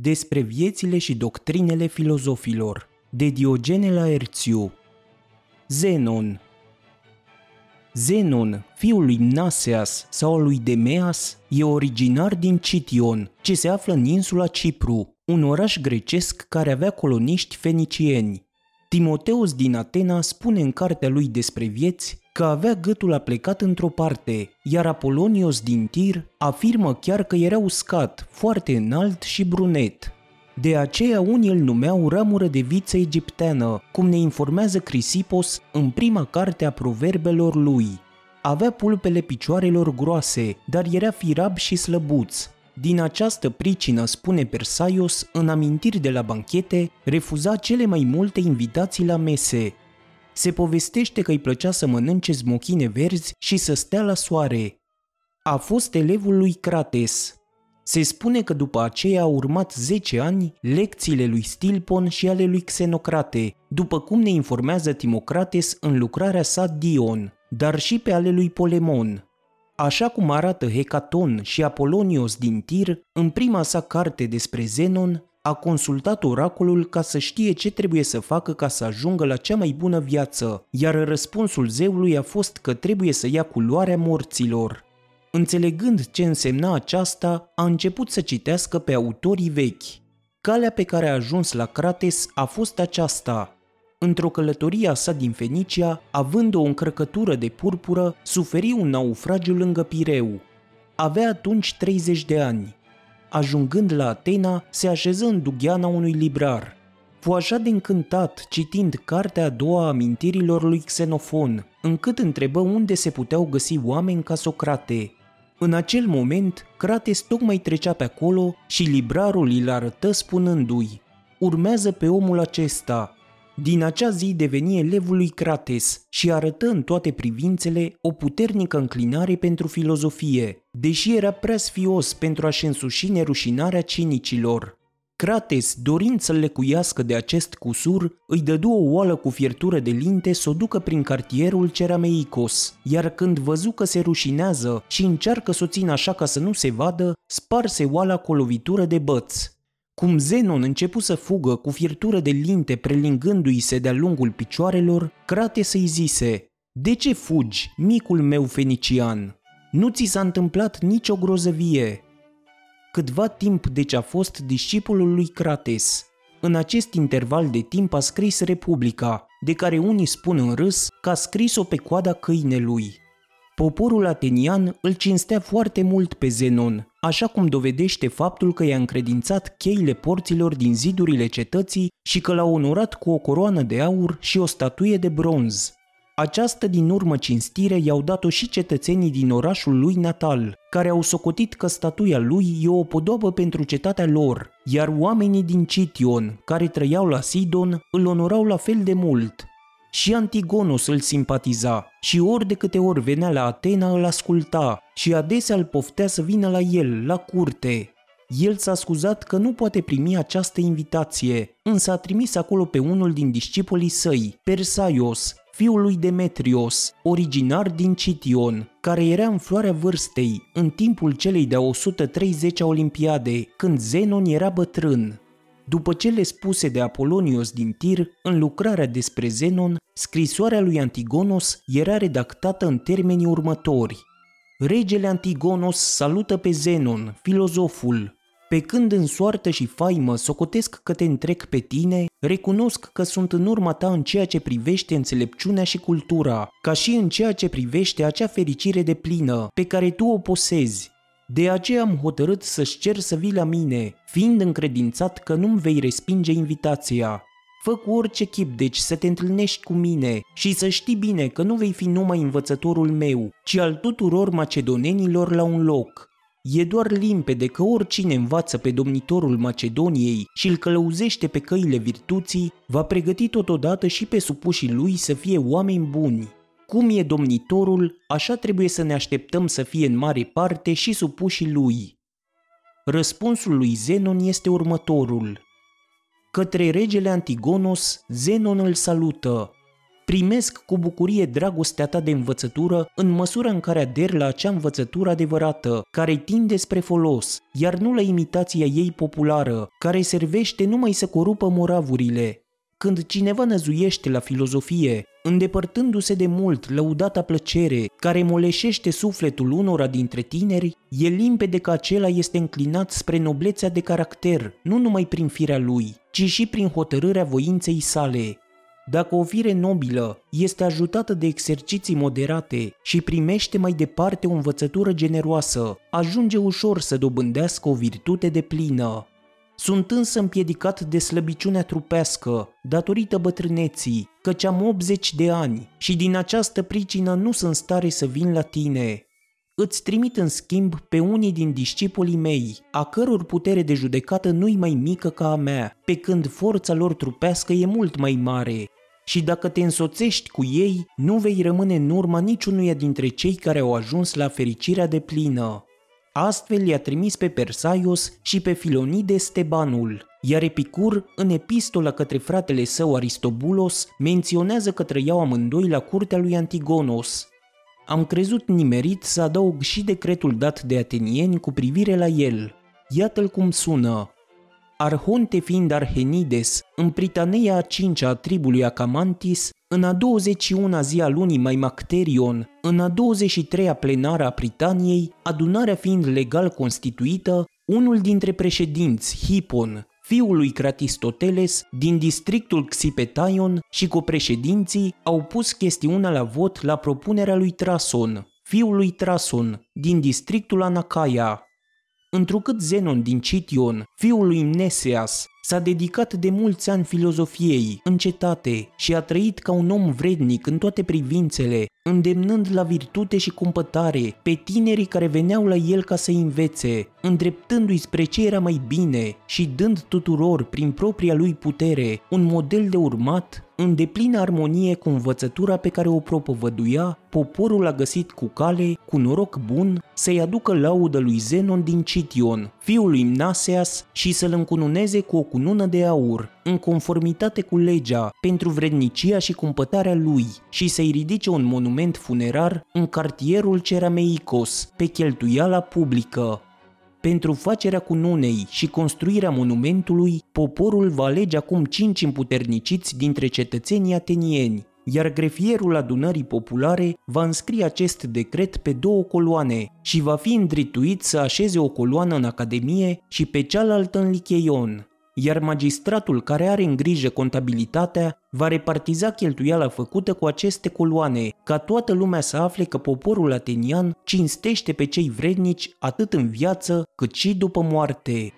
despre viețile și doctrinele filozofilor, de Diogene Laerțiu. Zenon Zenon, fiul lui Naseas sau al lui Demeas, e originar din Cition, ce se află în insula Cipru, un oraș grecesc care avea coloniști fenicieni. Timoteus din Atena spune în cartea lui despre vieți că avea gâtul aplecat într-o parte, iar Apolonios din Tir afirmă chiar că era uscat, foarte înalt și brunet. De aceea unii îl numeau ramură de viță egipteană, cum ne informează Crisipos în prima carte a proverbelor lui. Avea pulpele picioarelor groase, dar era firab și slăbuț. Din această pricină, spune Persaios, în amintiri de la banchete, refuza cele mai multe invitații la mese, se povestește că îi plăcea să mănânce smochine verzi și să stea la soare. A fost elevul lui Crates. Se spune că după aceea au urmat 10 ani lecțiile lui Stilpon și ale lui Xenocrate, după cum ne informează Timocrates în lucrarea sa Dion, dar și pe ale lui Polemon. Așa cum arată Hecaton și Apolonios din Tir, în prima sa carte despre Zenon, a consultat oracolul ca să știe ce trebuie să facă ca să ajungă la cea mai bună viață, iar răspunsul zeului a fost că trebuie să ia culoarea morților. Înțelegând ce însemna aceasta, a început să citească pe autorii vechi. Calea pe care a ajuns la Crates a fost aceasta. Într-o călătorie a sa din Fenicia, având o încărcătură de purpură, suferi un naufragiu lângă Pireu. Avea atunci 30 de ani ajungând la Atena, se așeză în dugheana unui librar. Fu așa de încântat citind cartea a doua a amintirilor lui Xenofon, încât întrebă unde se puteau găsi oameni ca Socrate. În acel moment, Crates tocmai trecea pe acolo și librarul îl arătă spunându-i Urmează pe omul acesta, din acea zi deveni elevul lui Crates și arătă în toate privințele o puternică înclinare pentru filozofie, deși era prea sfios pentru a-și însuși nerușinarea cinicilor. Crates, dorind să-l lecuiască de acest cusur, îi dădu o oală cu fiertură de linte să o ducă prin cartierul Cerameicos, iar când văzu că se rușinează și încearcă să o țină așa ca să nu se vadă, sparse oala cu o lovitură de băț. Cum Zenon începu să fugă cu fiertură de linte prelingându-i se de-a lungul picioarelor, Crate să-i zise, De ce fugi, micul meu fenician? Nu ți s-a întâmplat nicio grozăvie. Câtva timp deci a fost discipolul lui Crates. În acest interval de timp a scris Republica, de care unii spun în râs că a scris-o pe coada câinelui. Poporul atenian îl cinstea foarte mult pe Zenon, așa cum dovedește faptul că i-a încredințat cheile porților din zidurile cetății și că l-a onorat cu o coroană de aur și o statuie de bronz. Această din urmă cinstire i-au dat-o și cetățenii din orașul lui natal, care au socotit că statuia lui e o podobă pentru cetatea lor, iar oamenii din Cition, care trăiau la Sidon, îl onorau la fel de mult, și Antigonos îl simpatiza și ori de câte ori venea la Atena îl asculta și adesea îl poftea să vină la el, la curte. El s-a scuzat că nu poate primi această invitație, însă a trimis acolo pe unul din discipolii săi, Persaios, fiul lui Demetrios, originar din Cition, care era în floarea vârstei, în timpul celei de-a 130-a olimpiade, când Zenon era bătrân. După cele spuse de Apolonios din Tir, în lucrarea despre Zenon, scrisoarea lui Antigonos era redactată în termenii următori. Regele Antigonos salută pe Zenon, filozoful. Pe când în soartă și faimă socotesc că te întrec pe tine, recunosc că sunt în urma ta în ceea ce privește înțelepciunea și cultura, ca și în ceea ce privește acea fericire de plină pe care tu o posezi, de aceea am hotărât să-și cer să vii la mine, fiind încredințat că nu-mi vei respinge invitația. Fă cu orice chip, deci, să te întâlnești cu mine și să știi bine că nu vei fi numai învățătorul meu, ci al tuturor macedonenilor la un loc. E doar limpede că oricine învață pe domnitorul Macedoniei și îl călăuzește pe căile virtuții, va pregăti totodată și pe supușii lui să fie oameni buni. Cum e domnitorul, așa trebuie să ne așteptăm să fie în mare parte și supușii lui. Răspunsul lui Zenon este următorul. Către regele Antigonos, Zenon îl salută. primesc cu bucurie dragostea ta de învățătură în măsura în care ader la acea învățătură adevărată, care tinde spre folos, iar nu la imitația ei populară, care servește numai să corupă moravurile. Când cineva năzuiește la filozofie, îndepărtându-se de mult lăudata plăcere care moleșește sufletul unora dintre tineri, e limpede că acela este înclinat spre noblețea de caracter, nu numai prin firea lui, ci și prin hotărârea voinței sale, dacă o fire nobilă este ajutată de exerciții moderate și primește mai departe o învățătură generoasă, ajunge ușor să dobândească o virtute de plină. Sunt însă împiedicat de slăbiciunea trupească, datorită bătrâneții, căci am 80 de ani și din această pricină nu sunt stare să vin la tine. Îți trimit în schimb pe unii din discipolii mei, a căror putere de judecată nu-i mai mică ca a mea, pe când forța lor trupească e mult mai mare și dacă te însoțești cu ei, nu vei rămâne în urma niciunuia dintre cei care au ajuns la fericirea de plină. Astfel i-a trimis pe Persaios și pe Filonide Stebanul, iar Epicur, în epistola către fratele său Aristobulos, menționează că trăiau amândoi la curtea lui Antigonos. Am crezut nimerit să adaug și decretul dat de atenieni cu privire la el. Iată-l cum sună. Arhonte fiind Arhenides, în Pritaneia a cincea a tribului Acamantis, în a 21-a zi a lunii Maimacterion, în a 23-a plenară a Pritaniei, adunarea fiind legal constituită, unul dintre președinți, Hipon, fiul lui Cratistoteles, din districtul Xipetaion și cu președinții au pus chestiunea la vot la propunerea lui Trason, fiul lui Trason, din districtul Anacaia, Întrucât Zenon din Cition, fiul lui Mneseas, s-a dedicat de mulți ani filozofiei, în cetate, și a trăit ca un om vrednic în toate privințele, îndemnând la virtute și cumpătare pe tinerii care veneau la el ca să învețe, îndreptându-i spre ce era mai bine și dând tuturor, prin propria lui putere, un model de urmat, în deplină armonie cu învățătura pe care o propovăduia, poporul a găsit cu cale, cu noroc bun, să-i aducă laudă lui Zenon din Cition, fiul lui Mnaseas, și să-l încununeze cu o cunună de aur, în conformitate cu legea, pentru vrednicia și cumpătarea lui, și să-i ridice un monument funerar în cartierul Cerameicos, pe cheltuiala publică. Pentru facerea cununei și construirea monumentului, poporul va alege acum cinci împuterniciți dintre cetățenii atenieni, iar grefierul adunării populare va înscrie acest decret pe două coloane și va fi îndrituit să așeze o coloană în Academie și pe cealaltă în Licheion iar magistratul care are în grijă contabilitatea va repartiza cheltuiala făcută cu aceste coloane, ca toată lumea să afle că poporul atenian cinstește pe cei vrednici atât în viață cât și după moarte.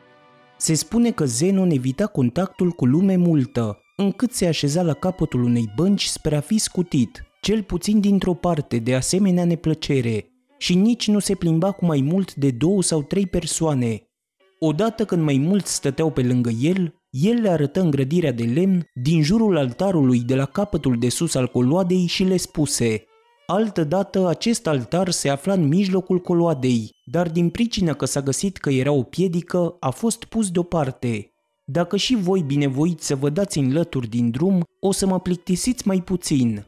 Se spune că Zenon evita contactul cu lume multă, încât se așeza la capătul unei bănci spre a fi scutit, cel puțin dintr-o parte de asemenea neplăcere, și nici nu se plimba cu mai mult de două sau trei persoane, Odată când mai mulți stăteau pe lângă el, el le arătă îngrădirea de lemn din jurul altarului de la capătul de sus al coloadei și le spuse Altădată acest altar se afla în mijlocul coloadei, dar din pricină că s-a găsit că era o piedică, a fost pus deoparte. Dacă și voi binevoiți să vă dați în lături din drum, o să mă plictisiți mai puțin.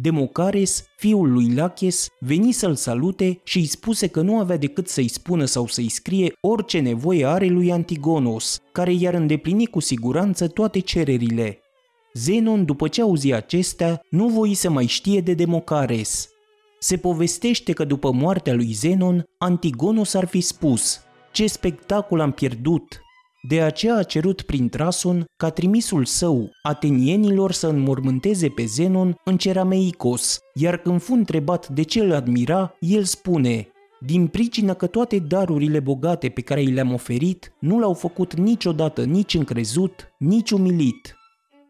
Democares, fiul lui Laches, veni să-l salute și îi spuse că nu avea decât să-i spună sau să-i scrie orice nevoie are lui Antigonos, care i-ar îndeplini cu siguranță toate cererile. Zenon, după ce auzi acestea, nu voi să mai știe de Democares. Se povestește că după moartea lui Zenon, Antigonos ar fi spus Ce spectacol am pierdut! De aceea a cerut prin Trason ca trimisul său atenienilor să înmormânteze pe Zenon în Cerameicos, iar când fu întrebat de ce îl admira, el spune din pricină că toate darurile bogate pe care i le-am oferit nu l-au făcut niciodată nici încrezut, nici umilit.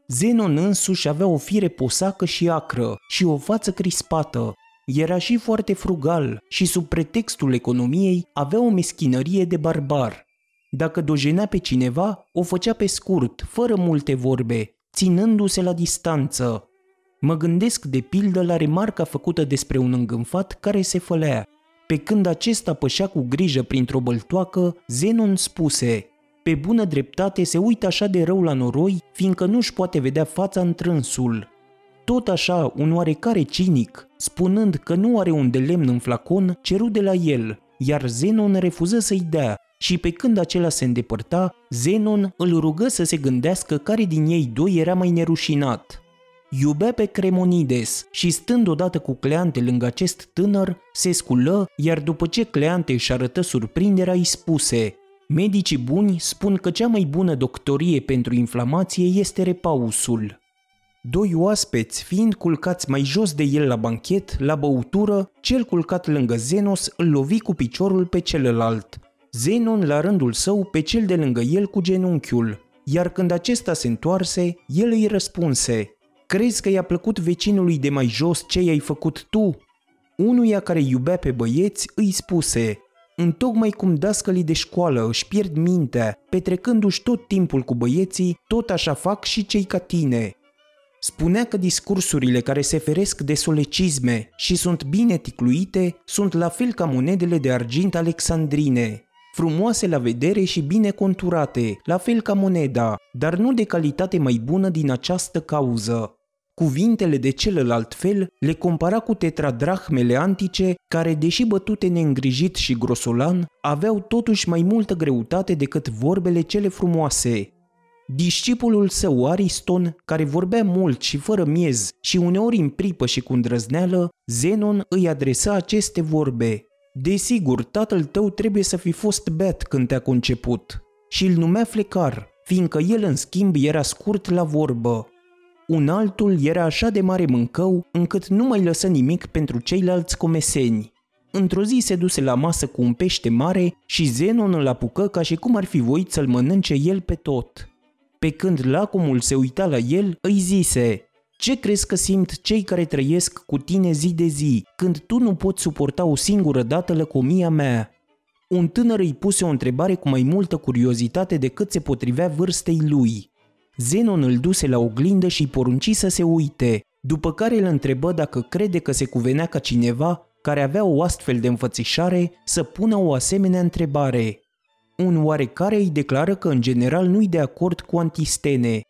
Zenon însuși avea o fire posacă și acră și o față crispată. Era și foarte frugal și sub pretextul economiei avea o meschinărie de barbar. Dacă dojenea pe cineva, o făcea pe scurt, fără multe vorbe, ținându-se la distanță. Mă gândesc de pildă la remarca făcută despre un îngânfat care se fălea. Pe când acesta pășea cu grijă printr-o băltoacă, Zenon spuse Pe bună dreptate se uită așa de rău la noroi, fiindcă nu-și poate vedea fața în trânsul. tot așa un oarecare cinic, spunând că nu are un de lemn în flacon, ceru de la el, iar Zenon refuză să-i dea și pe când acela se îndepărta, Zenon îl rugă să se gândească care din ei doi era mai nerușinat. Iubea pe Cremonides și stând odată cu Cleante lângă acest tânăr, se sculă, iar după ce Cleante își arătă surprinderea, îi spuse Medicii buni spun că cea mai bună doctorie pentru inflamație este repausul. Doi oaspeți, fiind culcați mai jos de el la banchet, la băutură, cel culcat lângă Zenos îl lovi cu piciorul pe celălalt. Zenon, la rândul său, pe cel de lângă el cu genunchiul, iar când acesta se întoarse, el îi răspunse, Crezi că i-a plăcut vecinului de mai jos ce i-ai făcut tu? Unuia care iubea pe băieți îi spuse, Întocmai cum dascălii de școală își pierd mintea, petrecându-și tot timpul cu băieții, tot așa fac și cei ca tine. Spunea că discursurile care se feresc de solecisme și sunt bine ticluite sunt la fel ca monedele de argint alexandrine, frumoase la vedere și bine conturate, la fel ca moneda, dar nu de calitate mai bună din această cauză. Cuvintele de celălalt fel le compara cu tetradrahmele antice care, deși bătute neîngrijit și grosolan, aveau totuși mai multă greutate decât vorbele cele frumoase. Discipulul său Ariston, care vorbea mult și fără miez și uneori în pripă și cu îndrăzneală, Zenon îi adresa aceste vorbe. Desigur, tatăl tău trebuie să fi fost beat când te-a conceput. Și îl numea Flecar, fiindcă el în schimb era scurt la vorbă. Un altul era așa de mare mâncău încât nu mai lăsă nimic pentru ceilalți comeseni. Într-o zi se duse la masă cu un pește mare și Zenon îl apucă ca și cum ar fi voit să-l mănânce el pe tot. Pe când lacomul se uita la el, îi zise, Ce crezi că simt cei care trăiesc cu tine zi de zi, când tu nu poți suporta o singură dată lăcomia mea? Un tânăr îi puse o întrebare cu mai multă curiozitate decât se potrivea vârstei lui. Zenon îl duse la oglindă și îi porunci să se uite, după care îl întrebă dacă crede că se cuvenea ca cineva care avea o astfel de înfățișare să pună o asemenea întrebare. Un oarecare îi declară că în general nu-i de acord cu Antistene.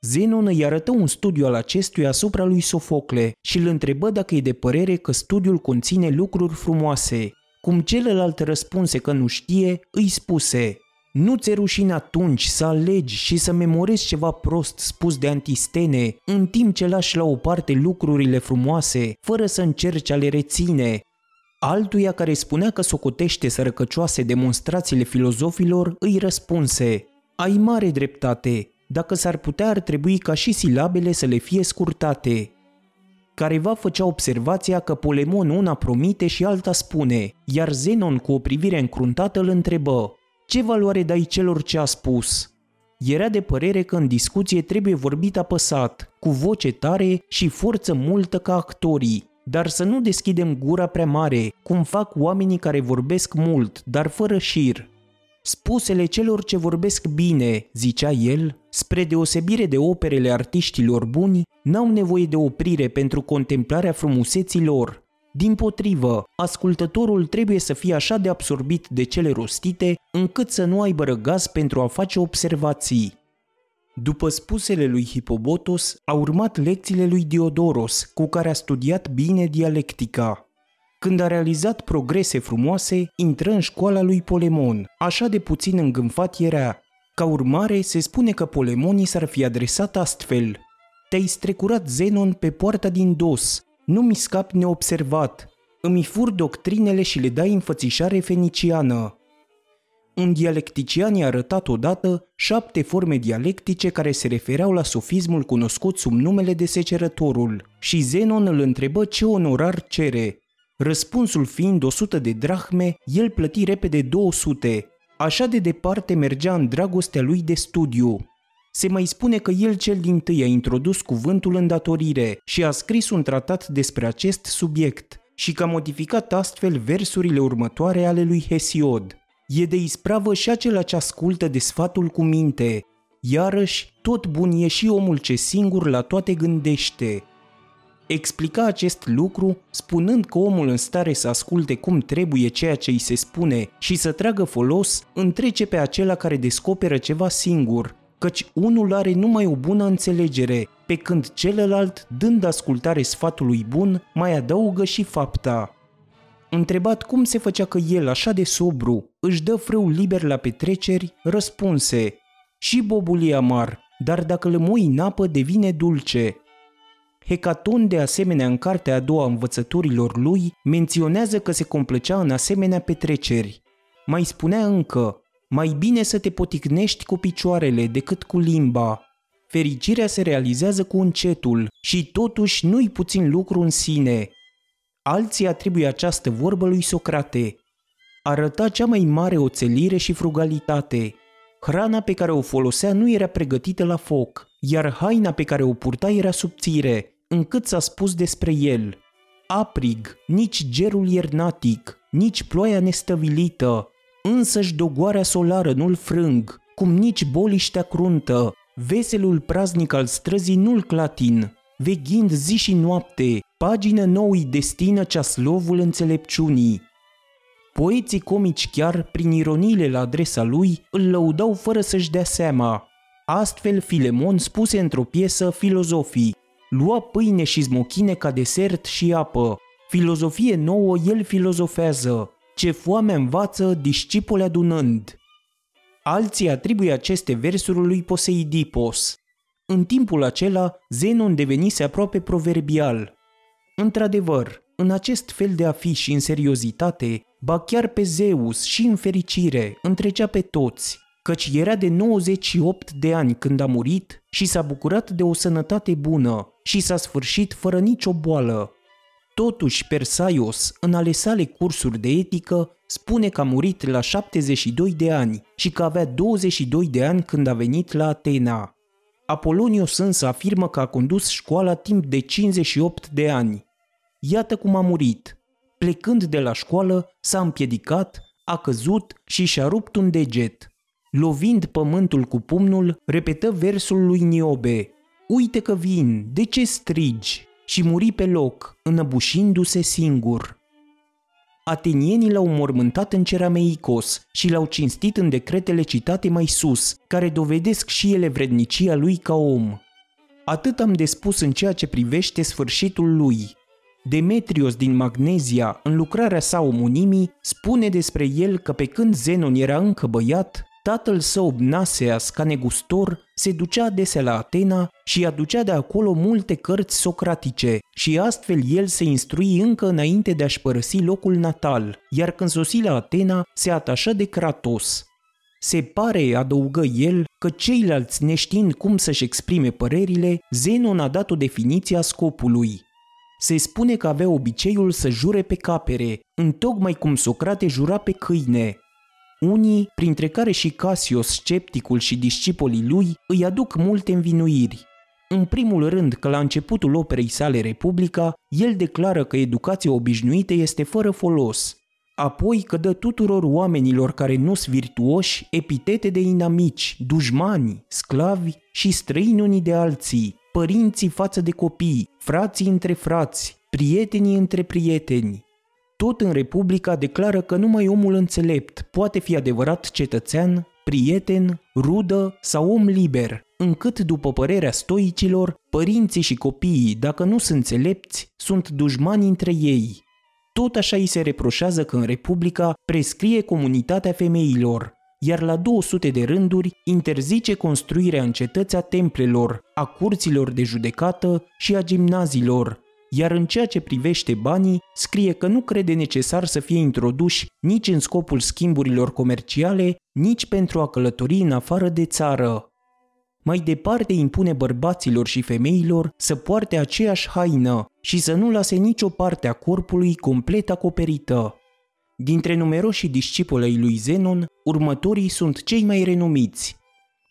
Zenon îi arătă un studiu al acestuia asupra lui Sofocle și îl întrebă dacă e de părere că studiul conține lucruri frumoase. Cum celălalt răspunse că nu știe, îi spuse nu ți rușine atunci să alegi și să memorezi ceva prost spus de antistene, în timp ce lași la o parte lucrurile frumoase, fără să încerci a le reține. Altuia care spunea că socotește sărăcăcioase demonstrațiile filozofilor, îi răspunse, Ai mare dreptate, dacă s-ar putea ar trebui ca și silabele să le fie scurtate. Careva făcea observația că Polemon una promite și alta spune, iar Zenon cu o privire încruntată îl întrebă, ce valoare dai celor ce a spus? Era de părere că în discuție trebuie vorbit apăsat, cu voce tare și forță multă ca actorii, dar să nu deschidem gura prea mare, cum fac oamenii care vorbesc mult, dar fără șir. Spusele celor ce vorbesc bine, zicea el, spre deosebire de operele artiștilor buni, n-au nevoie de oprire pentru contemplarea frumuseții lor, din potrivă, ascultătorul trebuie să fie așa de absorbit de cele rostite încât să nu aibă răgaz pentru a face observații. După spusele lui Hipobotos, a urmat lecțiile lui Diodoros, cu care a studiat bine dialectica. Când a realizat progrese frumoase, intră în școala lui Polemon, așa de puțin îngânfat era. Ca urmare, se spune că Polemonii s-ar fi adresat astfel. Te-ai strecurat Zenon pe poarta din dos, nu mi scap neobservat, îmi fur doctrinele și le dai înfățișare feniciană. Un dialectician i-a arătat odată șapte forme dialectice care se refereau la sofismul cunoscut sub numele de secerătorul și Zenon îl întrebă ce onorar cere. Răspunsul fiind 100 de drahme, el plăti repede 200. Așa de departe mergea în dragostea lui de studiu. Se mai spune că el cel din tâi a introdus cuvântul îndatorire și a scris un tratat despre acest subiect și că a modificat astfel versurile următoare ale lui Hesiod. E de ispravă și acela ce ascultă de sfatul cu minte. Iarăși, tot bun e și omul ce singur la toate gândește. Explica acest lucru spunând că omul în stare să asculte cum trebuie ceea ce îi se spune și să tragă folos întrece pe acela care descoperă ceva singur, căci unul are numai o bună înțelegere, pe când celălalt, dând ascultare sfatului bun, mai adaugă și fapta. Întrebat cum se făcea că el, așa de sobru, își dă frâu liber la petreceri, răspunse Și bobul e amar, dar dacă lămui în apă devine dulce. Hecaton, de asemenea, în cartea a doua învățăturilor lui, menționează că se complăcea în asemenea petreceri. Mai spunea încă, mai bine să te poticnești cu picioarele decât cu limba. Fericirea se realizează cu încetul și totuși nu-i puțin lucru în sine. Alții atribuie această vorbă lui Socrate. Arăta cea mai mare oțelire și frugalitate. Hrana pe care o folosea nu era pregătită la foc, iar haina pe care o purta era subțire, încât s-a spus despre el. Aprig, nici gerul iernatic, nici ploaia nestăvilită, însăși dogoarea solară nu-l frâng, cum nici boliștea cruntă, veselul praznic al străzii nu-l clatin, veghind zi și noapte, pagină noui destină ceaslovul înțelepciunii. Poeții comici chiar, prin ironiile la adresa lui, îl lăudau fără să-și dea seama. Astfel, Filemon spuse într-o piesă filozofii, lua pâine și smochine ca desert și apă. Filozofie nouă el filozofează, ce foame învață discipole adunând. Alții atribuie aceste versuri lui Poseidipos. În timpul acela, Zenon devenise aproape proverbial. Într-adevăr, în acest fel de a fi și în seriozitate, ba chiar pe Zeus și în fericire, întrecea pe toți, căci era de 98 de ani când a murit și s-a bucurat de o sănătate bună și s-a sfârșit fără nicio boală. Totuși, Persaios, în ale sale cursuri de etică, spune că a murit la 72 de ani și că avea 22 de ani când a venit la Atena. Apolonios însă afirmă că a condus școala timp de 58 de ani. Iată cum a murit. Plecând de la școală, s-a împiedicat, a căzut și și-a rupt un deget. Lovind pământul cu pumnul, repetă versul lui Niobe. Uite că vin, de ce strigi? Și muri pe loc, înăbușindu-se singur. Atenienii l-au mormântat în Cerameicos și l-au cinstit în decretele citate mai sus, care dovedesc și ele vrednicia lui ca om. Atât am de spus în ceea ce privește sfârșitul lui. Demetrios din Magnezia, în lucrarea sa omonimii, spune despre el că pe când Zenon era încă băiat, tatăl său Naseas, ca negustor, se ducea adesea la Atena și aducea de acolo multe cărți socratice și astfel el se instrui încă înainte de a-și părăsi locul natal, iar când sosi la Atena, se atașă de Kratos. Se pare, adăugă el, că ceilalți neștiind cum să-și exprime părerile, Zenon a dat o definiție a scopului. Se spune că avea obiceiul să jure pe capere, întocmai cum Socrate jura pe câine, unii, printre care și Casios, scepticul și discipolii lui, îi aduc multe învinuiri. În primul rând că la începutul operei sale Republica, el declară că educația obișnuită este fără folos, apoi că dă tuturor oamenilor care nu sunt virtuoși epitete de inamici, dușmani, sclavi și străini unii de alții, părinții față de copii, frații între frați, prietenii între prieteni, tot în Republica declară că numai omul înțelept poate fi adevărat cetățean, prieten, rudă sau om liber, încât, după părerea stoicilor, părinții și copiii, dacă nu sunt înțelepți, sunt dușmani între ei. Tot așa îi se reproșează că în Republica prescrie comunitatea femeilor, iar la 200 de rânduri interzice construirea în cetăți a templelor, a curților de judecată și a gimnazilor, iar în ceea ce privește banii, scrie că nu crede necesar să fie introduși nici în scopul schimburilor comerciale, nici pentru a călători în afară de țară. Mai departe impune bărbaților și femeilor să poarte aceeași haină și să nu lase nicio parte a corpului complet acoperită. Dintre numeroși discipoli ai lui Zenon, următorii sunt cei mai renumiți.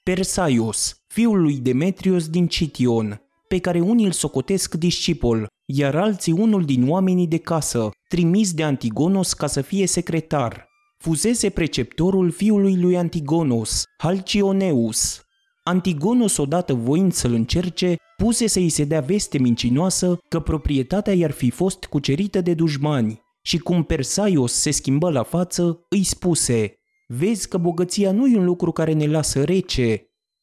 Persaios, fiul lui Demetrios din Cition, pe care unii îl socotesc discipol, iar alții unul din oamenii de casă, trimis de Antigonos ca să fie secretar. Fusese preceptorul fiului lui Antigonos, Halcioneus. Antigonos, odată voind să-l încerce, puse să-i se dea veste mincinoasă că proprietatea i-ar fi fost cucerită de dușmani și cum Persaios se schimbă la față, îi spuse Vezi că bogăția nu e un lucru care ne lasă rece.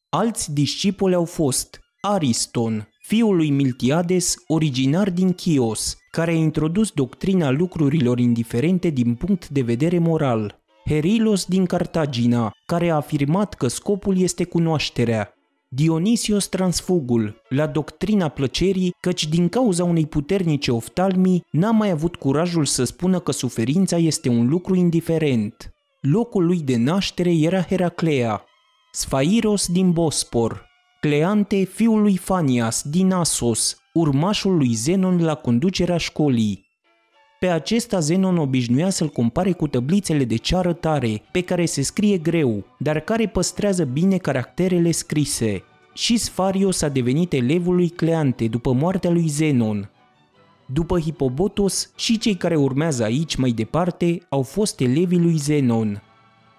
Alți discipoli au fost Ariston, fiul lui Miltiades, originar din Chios, care a introdus doctrina lucrurilor indiferente din punct de vedere moral. Herilos din Cartagina, care a afirmat că scopul este cunoașterea. Dionisios Transfugul, la doctrina plăcerii, căci din cauza unei puternice oftalmii n-a mai avut curajul să spună că suferința este un lucru indiferent. Locul lui de naștere era Heraclea. Sfairos din Bospor, Cleante, fiul lui Fanias din Asos, urmașul lui Zenon la conducerea școlii. Pe acesta Zenon obișnuia să-l compare cu tăblițele de ceară tare, pe care se scrie greu, dar care păstrează bine caracterele scrise. Și Sfarios a devenit elevul lui Cleante după moartea lui Zenon. După Hipobotos, și cei care urmează aici mai departe au fost elevii lui Zenon.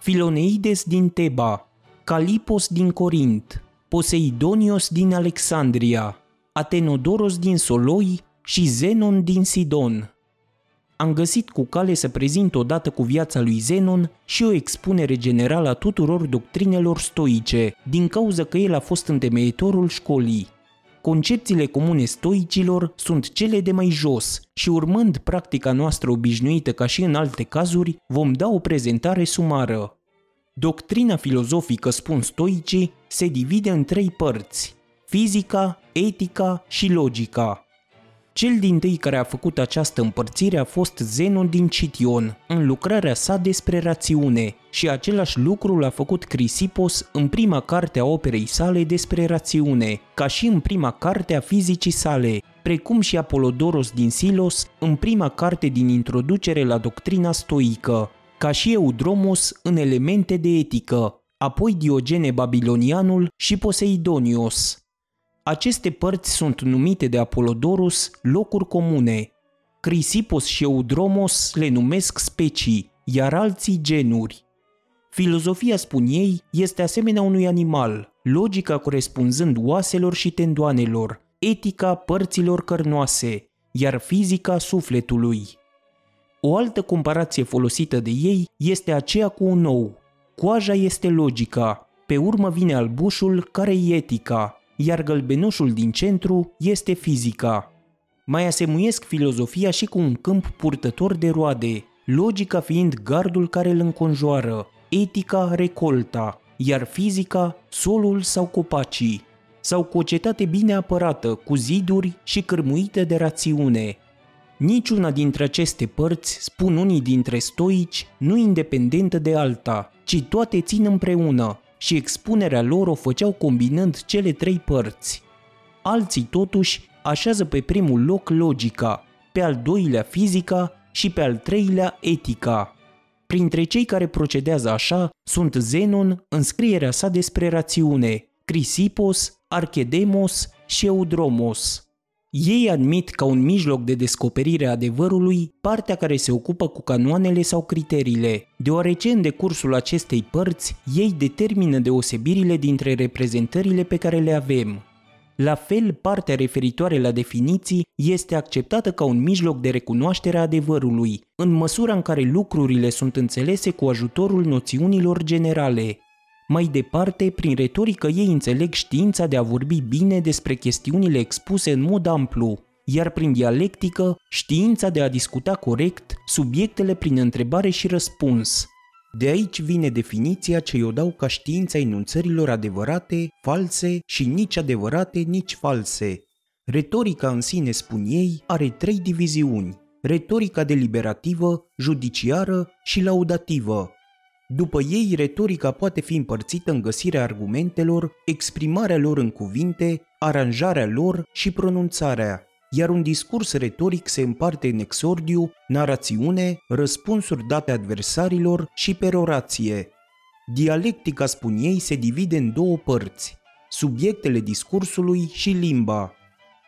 Filoneides din Teba, Calipos din Corint, Poseidonios din Alexandria, Atenodoros din Soloi și Zenon din Sidon. Am găsit cu cale să prezint odată cu viața lui Zenon și o expunere generală a tuturor doctrinelor stoice, din cauza că el a fost întemeietorul școlii. Concepțiile comune stoicilor sunt cele de mai jos și urmând practica noastră obișnuită ca și în alte cazuri, vom da o prezentare sumară. Doctrina filozofică, spun stoicii, se divide în trei părți, fizica, etica și logica. Cel din tâi care a făcut această împărțire a fost Zenon din Cition, în lucrarea sa despre rațiune, și același lucru l-a făcut Crisipos în prima carte a operei sale despre rațiune, ca și în prima carte a fizicii sale, precum și Apolodoros din Silos în prima carte din introducere la doctrina stoică, ca și Eudromos în elemente de etică, apoi Diogene Babilonianul și Poseidonios. Aceste părți sunt numite de Apolodorus locuri comune. Crisipos și Eudromos le numesc specii, iar alții genuri. Filozofia, spun ei, este asemenea unui animal, logica corespunzând oaselor și tendoanelor, etica părților cărnoase, iar fizica sufletului. O altă comparație folosită de ei este aceea cu un ou. Coaja este logica, pe urmă vine albușul care e etica, iar gălbenușul din centru este fizica. Mai asemuiesc filozofia și cu un câmp purtător de roade, logica fiind gardul care îl înconjoară, etica recolta, iar fizica solul sau copacii, sau cu o cetate bine apărată, cu ziduri și cârmuită de rațiune, Niciuna dintre aceste părți, spun unii dintre stoici, nu independentă de alta, ci toate țin împreună și expunerea lor o făceau combinând cele trei părți. Alții totuși așează pe primul loc logica, pe al doilea fizica și pe al treilea etica. Printre cei care procedează așa sunt Zenon în scrierea sa despre rațiune, Crisipos, Archedemos și Eudromos. Ei admit ca un mijloc de descoperire a adevărului partea care se ocupă cu canoanele sau criteriile, deoarece în decursul acestei părți ei determină deosebirile dintre reprezentările pe care le avem. La fel, partea referitoare la definiții este acceptată ca un mijloc de recunoaștere a adevărului, în măsura în care lucrurile sunt înțelese cu ajutorul noțiunilor generale, mai departe, prin retorică ei înțeleg știința de a vorbi bine despre chestiunile expuse în mod amplu, iar prin dialectică, știința de a discuta corect subiectele prin întrebare și răspuns. De aici vine definiția ce o dau ca știința enunțărilor adevărate, false și nici adevărate, nici false. Retorica în sine, spun ei, are trei diviziuni. Retorica deliberativă, judiciară și laudativă, după ei, retorica poate fi împărțită în găsirea argumentelor, exprimarea lor în cuvinte, aranjarea lor și pronunțarea, iar un discurs retoric se împarte în exordiu, narațiune, răspunsuri date adversarilor și perorație. Dialectica, spun ei, se divide în două părți, subiectele discursului și limba.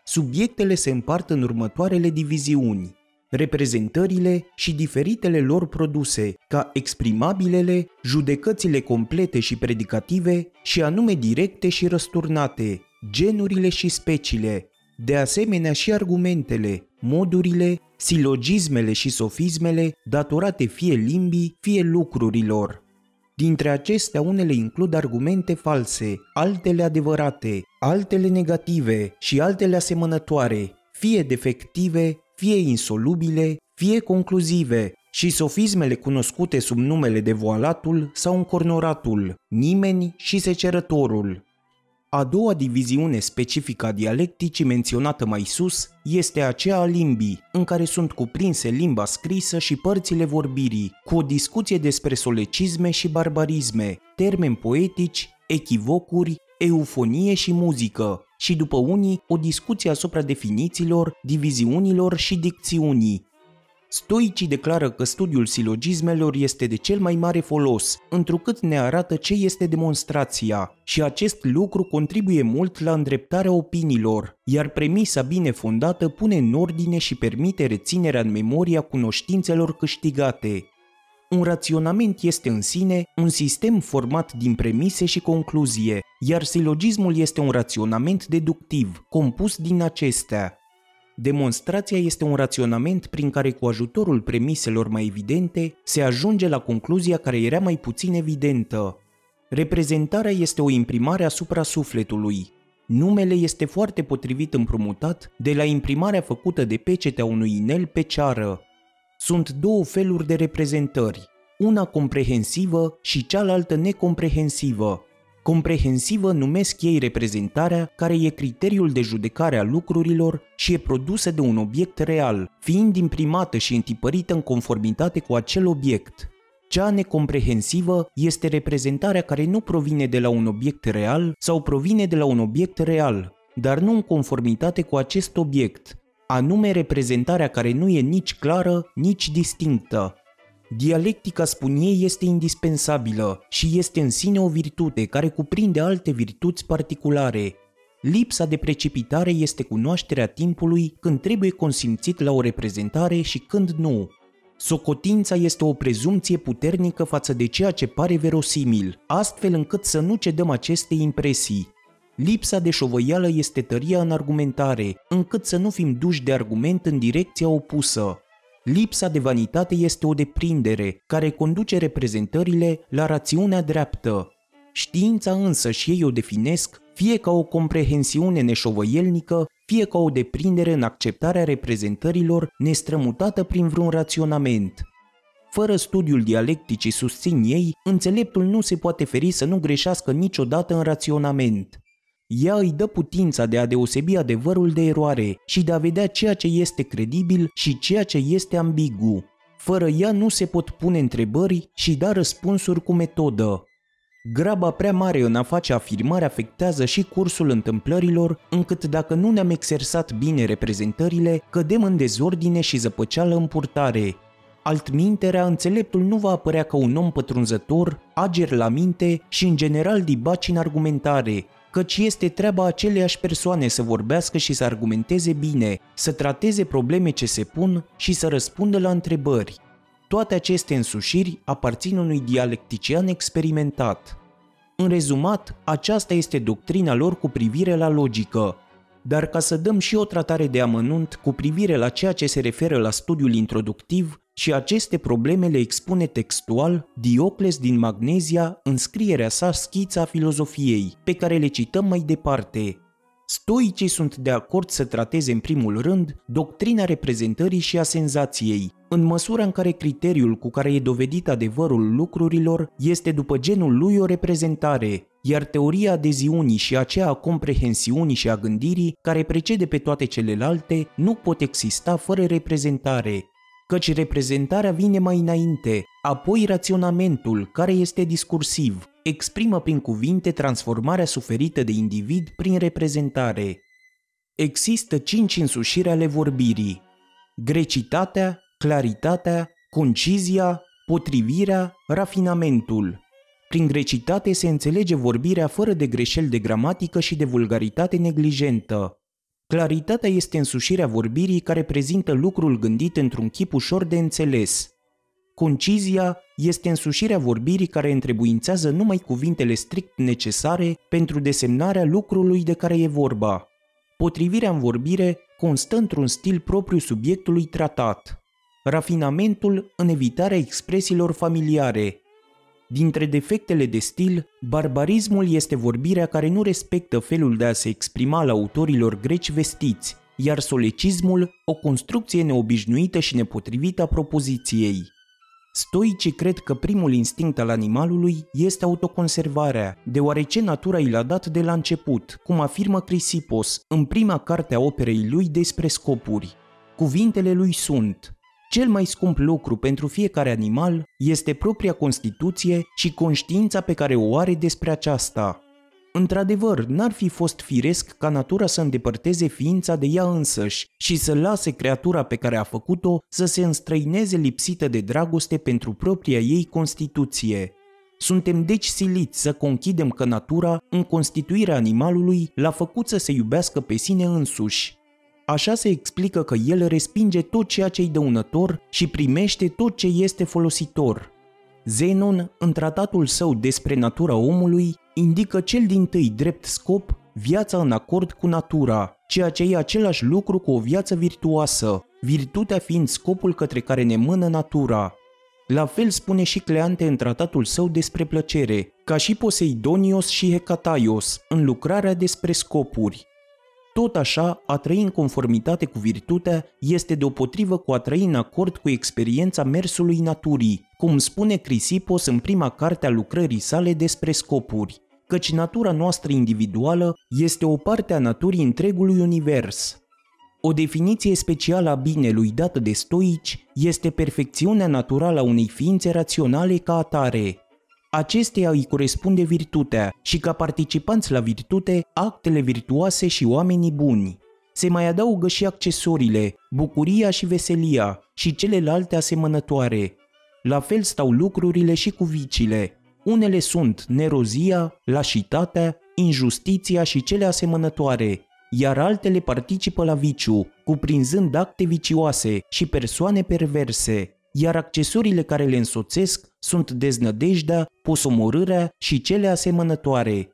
Subiectele se împart în următoarele diviziuni reprezentările și diferitele lor produse, ca exprimabilele, judecățile complete și predicative și anume directe și răsturnate, genurile și speciile, de asemenea și argumentele, modurile, silogismele și sofismele datorate fie limbii, fie lucrurilor. Dintre acestea, unele includ argumente false, altele adevărate, altele negative și altele asemănătoare, fie defective, fie insolubile, fie concluzive, și sofismele cunoscute sub numele de voalatul sau încornoratul, nimeni și secerătorul. A doua diviziune specifică a dialecticii menționată mai sus este aceea a limbii, în care sunt cuprinse limba scrisă și părțile vorbirii, cu o discuție despre solecisme și barbarisme, termeni poetici, echivocuri, eufonie și muzică, și după unii o discuție asupra definițiilor, diviziunilor și dicțiunii, Stoicii declară că studiul silogismelor este de cel mai mare folos, întrucât ne arată ce este demonstrația și acest lucru contribuie mult la îndreptarea opiniilor, iar premisa bine fondată pune în ordine și permite reținerea în memoria cunoștințelor câștigate. Un raționament este în sine un sistem format din premise și concluzie, iar silogismul este un raționament deductiv, compus din acestea. Demonstrația este un raționament prin care cu ajutorul premiselor mai evidente se ajunge la concluzia care era mai puțin evidentă. Reprezentarea este o imprimare asupra sufletului. Numele este foarte potrivit împrumutat de la imprimarea făcută de pecetea unui inel pe ceară. Sunt două feluri de reprezentări, una comprehensivă și cealaltă necomprehensivă. Comprehensivă numesc ei reprezentarea care e criteriul de judecare a lucrurilor și e produsă de un obiect real, fiind imprimată și întipărită în conformitate cu acel obiect. Cea necomprehensivă este reprezentarea care nu provine de la un obiect real sau provine de la un obiect real, dar nu în conformitate cu acest obiect, anume reprezentarea care nu e nici clară, nici distinctă, Dialectica, spun ei, este indispensabilă și este în sine o virtute care cuprinde alte virtuți particulare. Lipsa de precipitare este cunoașterea timpului când trebuie consimțit la o reprezentare și când nu. Socotința este o prezumție puternică față de ceea ce pare verosimil, astfel încât să nu cedăm aceste impresii. Lipsa de șovăială este tăria în argumentare, încât să nu fim duși de argument în direcția opusă. Lipsa de vanitate este o deprindere care conduce reprezentările la rațiunea dreaptă. Știința însă și ei o definesc fie ca o comprehensiune neșovăielnică, fie ca o deprindere în acceptarea reprezentărilor nestrămutată prin vreun raționament. Fără studiul dialecticii susțin ei, înțeleptul nu se poate feri să nu greșească niciodată în raționament. Ea îi dă putința de a deosebi adevărul de eroare și de a vedea ceea ce este credibil și ceea ce este ambigu. Fără ea nu se pot pune întrebări și da răspunsuri cu metodă. Graba prea mare în a face afirmări afectează și cursul întâmplărilor, încât dacă nu ne-am exersat bine reprezentările, cădem în dezordine și zăpăceală în purtare. Altminterea, înțeleptul nu va apărea ca un om pătrunzător, ager la minte și în general dibaci în argumentare, căci este treaba aceleiași persoane să vorbească și să argumenteze bine, să trateze probleme ce se pun și să răspundă la întrebări. Toate aceste însușiri aparțin unui dialectician experimentat. În rezumat, aceasta este doctrina lor cu privire la logică, dar ca să dăm și o tratare de amănunt cu privire la ceea ce se referă la studiul introductiv, și aceste probleme le expune textual Diocles din Magnezia în scrierea sa Schița filozofiei, pe care le cităm mai departe. Stoicii sunt de acord să trateze în primul rând doctrina reprezentării și a senzației, în măsura în care criteriul cu care e dovedit adevărul lucrurilor este după genul lui o reprezentare, iar teoria adeziunii și aceea a comprehensiunii și a gândirii, care precede pe toate celelalte, nu pot exista fără reprezentare, căci reprezentarea vine mai înainte, apoi raționamentul, care este discursiv, exprimă prin cuvinte transformarea suferită de individ prin reprezentare. Există cinci însușiri ale vorbirii. Grecitatea, claritatea, concizia, potrivirea, rafinamentul. Prin grecitate se înțelege vorbirea fără de greșeli de gramatică și de vulgaritate neglijentă. Claritatea este însușirea vorbirii care prezintă lucrul gândit într-un chip ușor de înțeles. Concizia este însușirea vorbirii care întrebuințează numai cuvintele strict necesare pentru desemnarea lucrului de care e vorba. Potrivirea în vorbire constă într-un stil propriu subiectului tratat. Rafinamentul în evitarea expresiilor familiare. Dintre defectele de stil, barbarismul este vorbirea care nu respectă felul de a se exprima al autorilor greci vestiți, iar solecismul o construcție neobișnuită și nepotrivită a propoziției. Stoicii cred că primul instinct al animalului este autoconservarea, deoarece natura i l-a dat de la început, cum afirmă Crisipos în prima carte a operei lui despre scopuri. Cuvintele lui sunt cel mai scump lucru pentru fiecare animal este propria constituție și conștiința pe care o are despre aceasta. Într-adevăr, n-ar fi fost firesc ca natura să îndepărteze ființa de ea însăși și să lase creatura pe care a făcut-o să se înstrăineze lipsită de dragoste pentru propria ei constituție. Suntem deci siliți să conchidem că natura, în constituirea animalului, l-a făcut să se iubească pe sine însuși. Așa se explică că el respinge tot ceea ce-i dăunător și primește tot ce este folositor. Zenon, în tratatul său despre natura omului, indică cel din tâi drept scop viața în acord cu natura, ceea ce e același lucru cu o viață virtuoasă, virtutea fiind scopul către care ne mână natura. La fel spune și Cleante în tratatul său despre plăcere, ca și Poseidonios și Hecataios în lucrarea despre scopuri. Tot așa, a trăi în conformitate cu virtutea este deopotrivă cu a trăi în acord cu experiența mersului naturii, cum spune Crisipos în prima carte a lucrării sale despre scopuri căci natura noastră individuală este o parte a naturii întregului univers. O definiție specială a binelui dată de stoici este perfecțiunea naturală a unei ființe raționale ca atare. Acesteia îi corespunde virtutea și ca participanți la virtute, actele virtuoase și oamenii buni. Se mai adaugă și accesoriile, bucuria și veselia și celelalte asemănătoare. La fel stau lucrurile și cu vicile, unele sunt nerozia, lașitatea, injustiția și cele asemănătoare, iar altele participă la viciu, cuprinzând acte vicioase și persoane perverse, iar accesoriile care le însoțesc sunt deznădejdea, posomorârea și cele asemănătoare.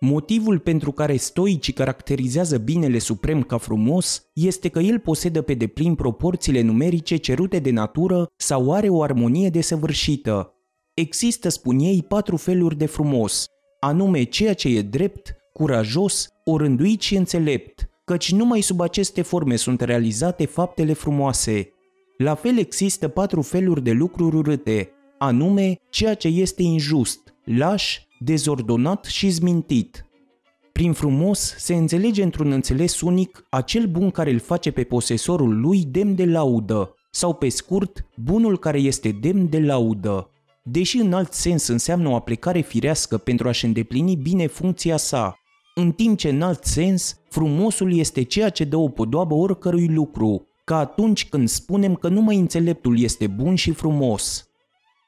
Motivul pentru care stoicii caracterizează binele suprem ca frumos este că el posedă pe deplin proporțiile numerice cerute de natură sau are o armonie desăvârșită, Există, spun ei, patru feluri de frumos, anume ceea ce e drept, curajos, orânduit și înțelept, căci numai sub aceste forme sunt realizate faptele frumoase. La fel există patru feluri de lucruri urâte, anume ceea ce este injust, laș, dezordonat și zmintit. Prin frumos se înțelege într-un înțeles unic acel bun care îl face pe posesorul lui demn de laudă, sau pe scurt, bunul care este demn de laudă deși în alt sens înseamnă o aplicare firească pentru a-și îndeplini bine funcția sa, în timp ce în alt sens, frumosul este ceea ce dă o podoabă oricărui lucru, ca atunci când spunem că numai înțeleptul este bun și frumos.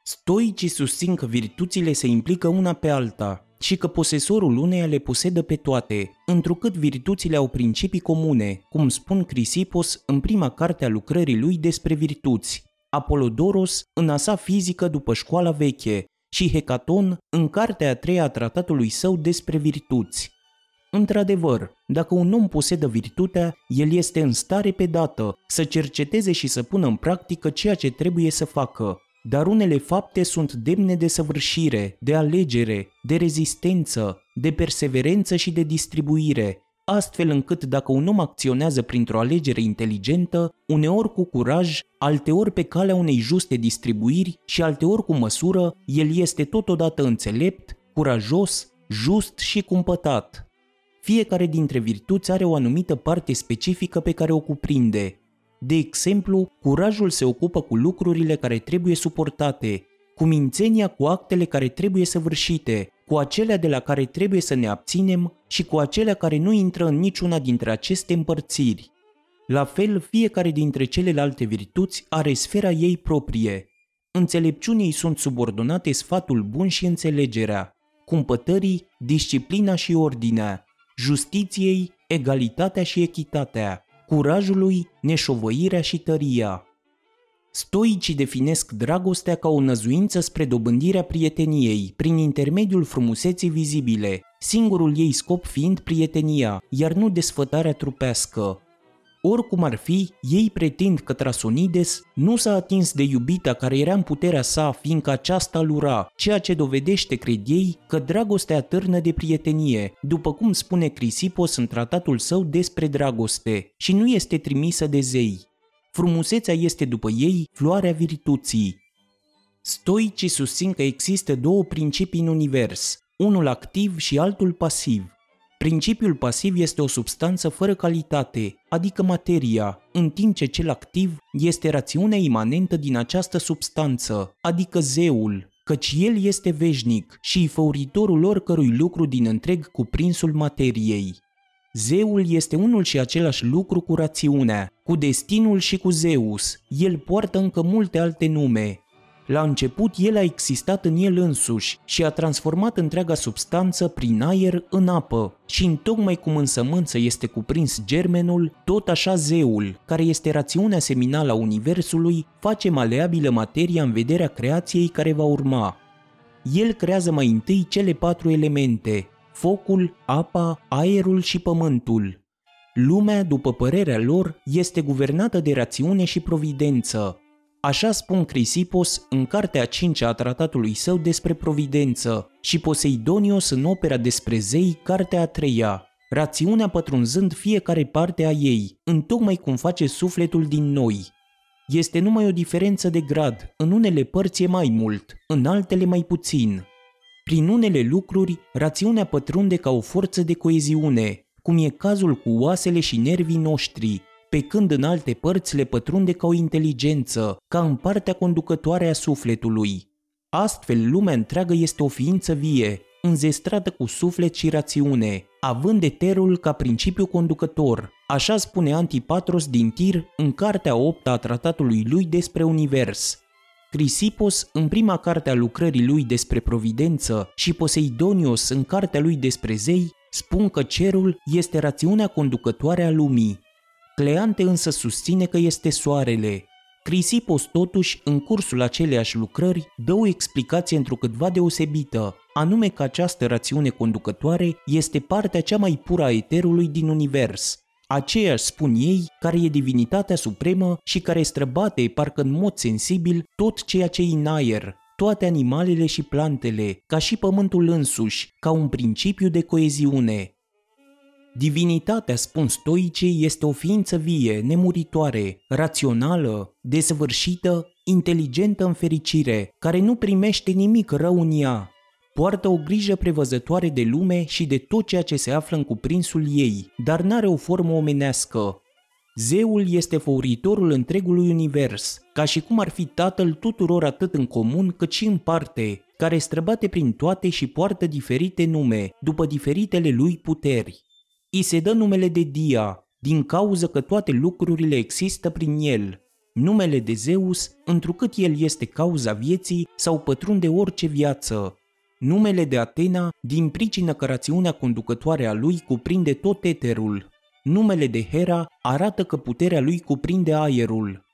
Stoicii susțin că virtuțile se implică una pe alta și că posesorul uneia le posedă pe toate, întrucât virtuțile au principii comune, cum spun Crisipos în prima carte a lucrării lui despre virtuți, Apolodoros în a sa fizică după școala veche și Hecaton în cartea a treia a tratatului său despre virtuți. Într-adevăr, dacă un om posedă virtutea, el este în stare pe dată să cerceteze și să pună în practică ceea ce trebuie să facă, dar unele fapte sunt demne de săvârșire, de alegere, de rezistență, de perseverență și de distribuire, astfel încât dacă un om acționează printr-o alegere inteligentă, uneori cu curaj, alteori pe calea unei juste distribuiri și alteori cu măsură, el este totodată înțelept, curajos, just și cumpătat. Fiecare dintre virtuți are o anumită parte specifică pe care o cuprinde. De exemplu, curajul se ocupă cu lucrurile care trebuie suportate, cu mințenia cu actele care trebuie săvârșite, cu acelea de la care trebuie să ne abținem și cu acelea care nu intră în niciuna dintre aceste împărțiri. La fel, fiecare dintre celelalte virtuți are sfera ei proprie. Înțelepciunii sunt subordonate sfatul bun și înțelegerea, cumpătării, disciplina și ordinea, justiției, egalitatea și echitatea, curajului, neșovăirea și tăria. Stoicii definesc dragostea ca o năzuință spre dobândirea prieteniei, prin intermediul frumuseții vizibile, singurul ei scop fiind prietenia, iar nu desfătarea trupească. Oricum ar fi, ei pretind că Trasonides nu s-a atins de iubita care era în puterea sa, fiindcă aceasta lura, ceea ce dovedește, cred ei, că dragostea târnă de prietenie, după cum spune Crisipos în tratatul său despre dragoste, și nu este trimisă de zei. Frumusețea este după ei floarea virtuții. Stoicii susțin că există două principii în univers, unul activ și altul pasiv. Principiul pasiv este o substanță fără calitate, adică materia, în timp ce cel activ este rațiunea imanentă din această substanță, adică zeul, căci el este veșnic și făuritorul oricărui lucru din întreg cuprinsul materiei. Zeul este unul și același lucru cu rațiunea, cu destinul și cu Zeus. El poartă încă multe alte nume, la început, el a existat în el însuși și a transformat întreaga substanță prin aer în apă. Și în tocmai cum în sămânță este cuprins germenul, tot așa zeul, care este rațiunea seminală a Universului, face maleabilă materia în vederea creației care va urma. El creează mai întâi cele patru elemente, focul, apa, aerul și pământul. Lumea, după părerea lor, este guvernată de rațiune și providență, Așa spun Crisipos în cartea 5 a tratatului său despre providență și Poseidonios în opera despre zei, cartea a treia, rațiunea pătrunzând fiecare parte a ei, întocmai cum face sufletul din noi. Este numai o diferență de grad, în unele părți e mai mult, în altele mai puțin. Prin unele lucruri, rațiunea pătrunde ca o forță de coeziune, cum e cazul cu oasele și nervii noștri, pe când în alte părți le pătrunde ca o inteligență, ca în partea conducătoare a sufletului. Astfel, lumea întreagă este o ființă vie, înzestrată cu suflet și rațiune, având eterul ca principiu conducător, așa spune Antipatros din Tir în cartea 8 a tratatului lui despre univers. Crisipos, în prima carte a lucrării lui despre providență, și Poseidonios, în cartea lui despre zei, spun că cerul este rațiunea conducătoare a lumii. Cleante însă susține că este soarele. Crisipos totuși, în cursul aceleiași lucrări, dă o explicație întrucâtva deosebită, anume că această rațiune conducătoare este partea cea mai pură a eterului din univers, aceeași spun ei, care e divinitatea supremă și care străbate, parcă în mod sensibil, tot ceea ce e în aer, toate animalele și plantele, ca și pământul însuși, ca un principiu de coeziune. Divinitatea, spun stoicii, este o ființă vie, nemuritoare, rațională, desăvârșită, inteligentă în fericire, care nu primește nimic rău în ea. Poartă o grijă prevăzătoare de lume și de tot ceea ce se află în cuprinsul ei, dar n-are o formă omenească. Zeul este făuritorul întregului univers, ca și cum ar fi tatăl tuturor atât în comun cât și în parte, care străbate prin toate și poartă diferite nume, după diferitele lui puteri. I se dă numele de Dia, din cauză că toate lucrurile există prin el. Numele de Zeus, întrucât el este cauza vieții sau pătrunde orice viață. Numele de Atena, din pricină că rațiunea conducătoare a lui cuprinde tot eterul. Numele de Hera arată că puterea lui cuprinde aerul.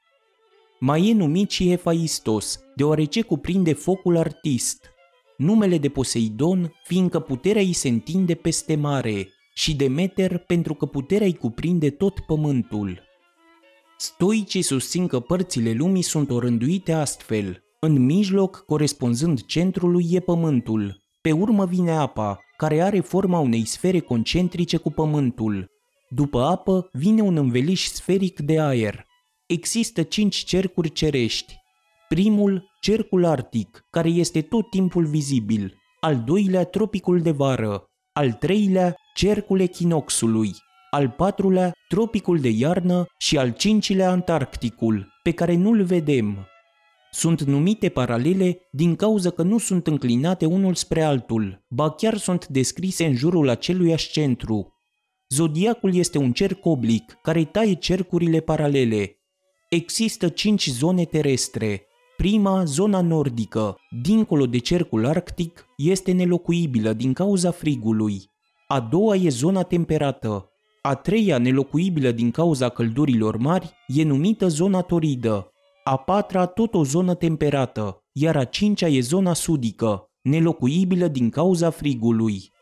Mai e numit și Hephaistos, deoarece cuprinde focul artist. Numele de Poseidon, fiindcă puterea îi se întinde peste mare, și Demeter pentru că puterea îi cuprinde tot pământul. Stoicii susțin că părțile lumii sunt orânduite astfel. În mijloc, corespunzând centrului, e pământul. Pe urmă vine apa, care are forma unei sfere concentrice cu pământul. După apă vine un înveliș sferic de aer. Există cinci cercuri cerești. Primul, cercul arctic, care este tot timpul vizibil. Al doilea, tropicul de vară. Al treilea, cercul echinoxului, al patrulea tropicul de iarnă și al cincilea Antarcticul, pe care nu-l vedem. Sunt numite paralele din cauza că nu sunt înclinate unul spre altul, ba chiar sunt descrise în jurul aceluiași centru. Zodiacul este un cerc oblic care taie cercurile paralele. Există cinci zone terestre. Prima, zona nordică, dincolo de cercul arctic, este nelocuibilă din cauza frigului. A doua e zona temperată. A treia, nelocuibilă din cauza căldurilor mari, e numită zona toridă. A patra, tot o zonă temperată, iar a cincea e zona sudică, nelocuibilă din cauza frigului.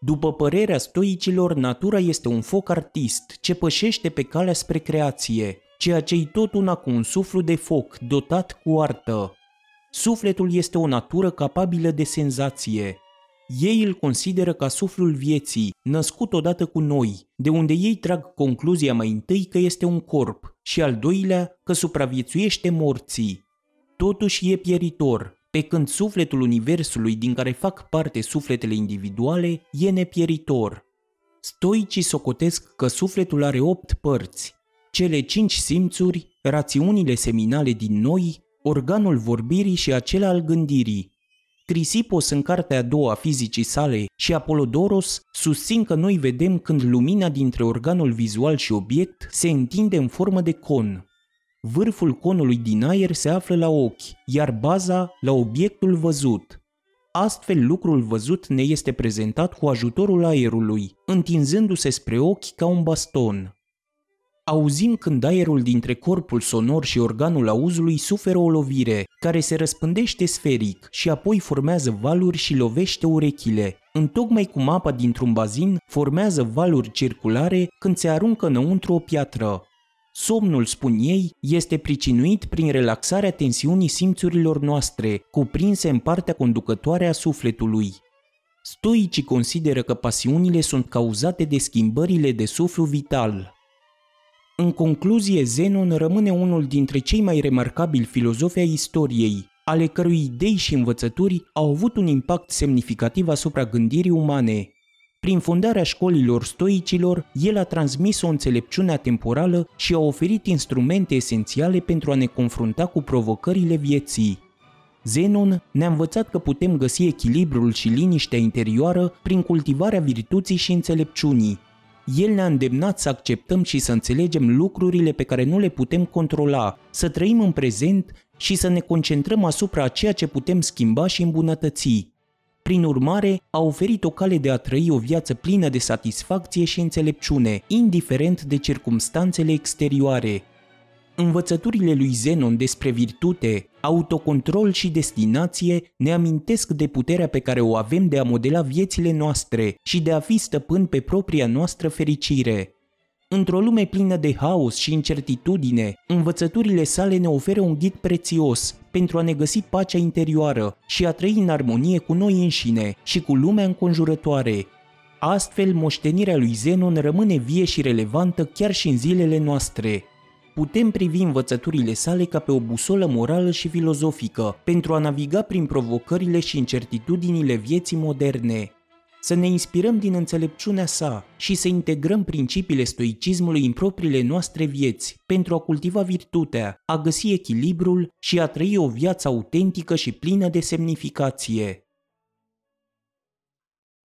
După părerea stoicilor, natura este un foc artist ce pășește pe calea spre creație, ceea ce-i tot una cu un suflu de foc dotat cu artă. Sufletul este o natură capabilă de senzație. Ei îl consideră ca suflul vieții, născut odată cu noi, de unde ei trag concluzia mai întâi că este un corp și al doilea că supraviețuiește morții. Totuși e pieritor, pe când sufletul universului din care fac parte sufletele individuale e nepieritor. Stoicii socotesc că sufletul are opt părți, cele cinci simțuri, rațiunile seminale din noi, organul vorbirii și acela al gândirii. Crisipos în cartea a doua a fizicii sale și Apolodoros susțin că noi vedem când lumina dintre organul vizual și obiect se întinde în formă de con. Vârful conului din aer se află la ochi, iar baza la obiectul văzut. Astfel, lucrul văzut ne este prezentat cu ajutorul aerului, întinzându-se spre ochi ca un baston. Auzim când aerul dintre corpul sonor și organul auzului suferă o lovire, care se răspândește sferic și apoi formează valuri și lovește urechile, întocmai cum apa dintr-un bazin formează valuri circulare când se aruncă înăuntru o piatră. Somnul, spun ei, este pricinuit prin relaxarea tensiunii simțurilor noastre, cuprinse în partea conducătoare a sufletului. Stoicii consideră că pasiunile sunt cauzate de schimbările de suflu vital, în concluzie, Zenon rămâne unul dintre cei mai remarcabili filozofi ai istoriei, ale cărui idei și învățături au avut un impact semnificativ asupra gândirii umane. Prin fundarea școlilor stoicilor, el a transmis o înțelepciune atemporală și a oferit instrumente esențiale pentru a ne confrunta cu provocările vieții. Zenon ne-a învățat că putem găsi echilibrul și liniștea interioară prin cultivarea virtuții și înțelepciunii, el ne-a îndemnat să acceptăm și să înțelegem lucrurile pe care nu le putem controla, să trăim în prezent și să ne concentrăm asupra ceea ce putem schimba și îmbunătăți. Prin urmare, a oferit o cale de a trăi o viață plină de satisfacție și înțelepciune, indiferent de circumstanțele exterioare, Învățăturile lui Zenon despre virtute, autocontrol și destinație ne amintesc de puterea pe care o avem de a modela viețile noastre și de a fi stăpân pe propria noastră fericire. Într-o lume plină de haos și incertitudine, învățăturile sale ne oferă un ghid prețios pentru a ne găsi pacea interioară și a trăi în armonie cu noi înșine și cu lumea înconjurătoare. Astfel, moștenirea lui Zenon rămâne vie și relevantă chiar și în zilele noastre putem privi învățăturile sale ca pe o busolă morală și filozofică pentru a naviga prin provocările și incertitudinile vieții moderne. Să ne inspirăm din înțelepciunea sa și să integrăm principiile stoicismului în propriile noastre vieți pentru a cultiva virtutea, a găsi echilibrul și a trăi o viață autentică și plină de semnificație.